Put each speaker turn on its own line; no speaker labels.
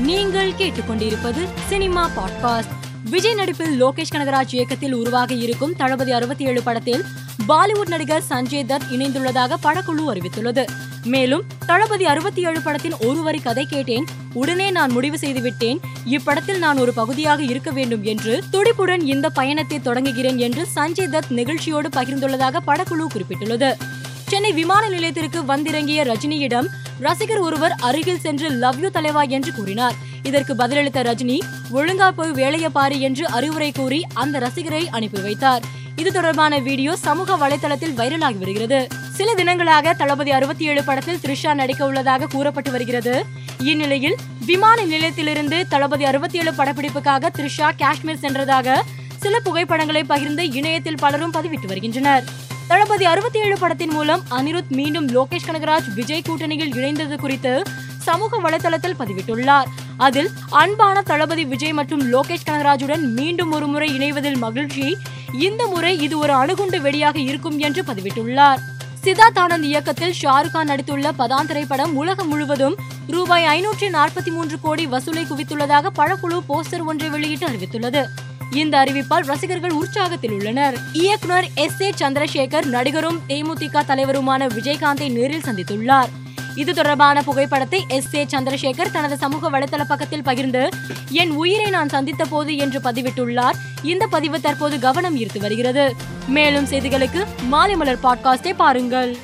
நீங்கள் கேட்டுக்கொண்டிருப்பது cinema podcast. Vijay நடிப்பில் லோகேஷ் கனகராஜ் இயக்கத்தில் உருவாக இருக்கும் தளபதி அறுபத்தி ஏழு படத்தில் பாலிவுட் நடிகர் சஞ்சய் தத் இணைந்துள்ளதாக படக்குழு அறிவித்துள்ளது. மேலும் தளபதி அறுபத்தி ஏழு படத்தின் ஒரு வரி கதை கேட்டேன் உடனே நான் முடிவு செய்து விட்டேன் இப்படத்தில் நான் ஒரு பகுதியாக இருக்க வேண்டும் என்று துடிப்புடன் இந்த பயணத்தை தொடங்குகிறேன் என்று சஞ்சய் தத் நிகழ்ச்சியோடு பகிர்ந்துள்ளதாக படக்குழு குறிப்பிட்டுள்ளது. சென்னை விமான நிலையத்திற்கு வந்திறங்கிய ரஜினியிடம் ரசிகர் ஒருவர் அருகில் சென்று லவ் யூ தலைவா என்று கூறினார். இதற்கு பதிலளித்த ரஜினி ஒழுங்கா போய் வேலைய பாரு என்று அறிவுரை கூறி அந்த ரசிகரை அனுப்பி வைத்தார். இது தொடர்பான வீடியோ சமூக வலைதளத்தில் வைரலாகி வருகிறது. சில தினங்களாக தளபதி அறுபத்தி ஏழு படத்தில் த்ரிஷா நடிக்க உள்ளதாக கூறப்பட்டு வருகிறது. இந்நிலையில் விமான நிலையத்திலிருந்து தளபதி அறுபத்தி ஏழு படப்பிடிப்புக்காக த்ரிஷா காஷ்மீர் சென்றதாக சில புகைப்படங்களை பகிர்ந்து இணையத்தில் பலரும் பதிவிட்டு வருகின்றனர். தளபதி அறுபத்தி ஏழு படத்தின் மூலம் அனிருத் மீண்டும் லோகேஷ் கனகராஜ் விஜய் கூட்டணியில் இணைந்தது குறித்து சமூக வலைதளத்தில் பதிவிட்டுள்ளார். அதில் அன்பான தளபதி விஜய் மற்றும் லோகேஷ் கனகராஜுடன் மீண்டும் ஒரு முறை இணைவதில் மகிழ்ச்சி. இந்த முறை இது ஒரு அணுகுண்டு வெடியாக இருக்கும் என்று பதிவிட்டுள்ளார். சித்தார்த் ஆனந்த் இயக்கத்தில் ஷாருக் கான் நடித்துள்ள பதான் திரைப்படம் உலகம் முழுவதும் ரூபாய் ஐநூற்றி நாற்பத்தி மூன்று கோடி வசூலை குவித்துள்ளதாக பழக்குழு போஸ்டர் ஒன்றை வெளியிட்டு அறிவித்துள்ளது. இந்த அறிவிப்பால் ரசிகர்கள் உற்சாகத்தில் உள்ளனர். இயக்குனர் எஸ். ஏ. சந்திரசேகர் நடிகரும் தேமுதிக தலைவருமான விஜயகாந்தை நேரில் சந்தித்துள்ளார். இது தொடர்பான புகைப்படத்தை எஸ். ஏ. சந்திரசேகர் தனது சமூக வலைதள பக்கத்தில் பகிர்ந்து என் உயிரை நான் சந்தித்த போது என்று பதிவிட்டுள்ளார். இந்த பதிவு தற்போது கவனம் ஈர்த்து வருகிறது. மேலும் செய்திகளுக்கு மாலை மலர் பாட்காஸ்டை பாருங்கள்.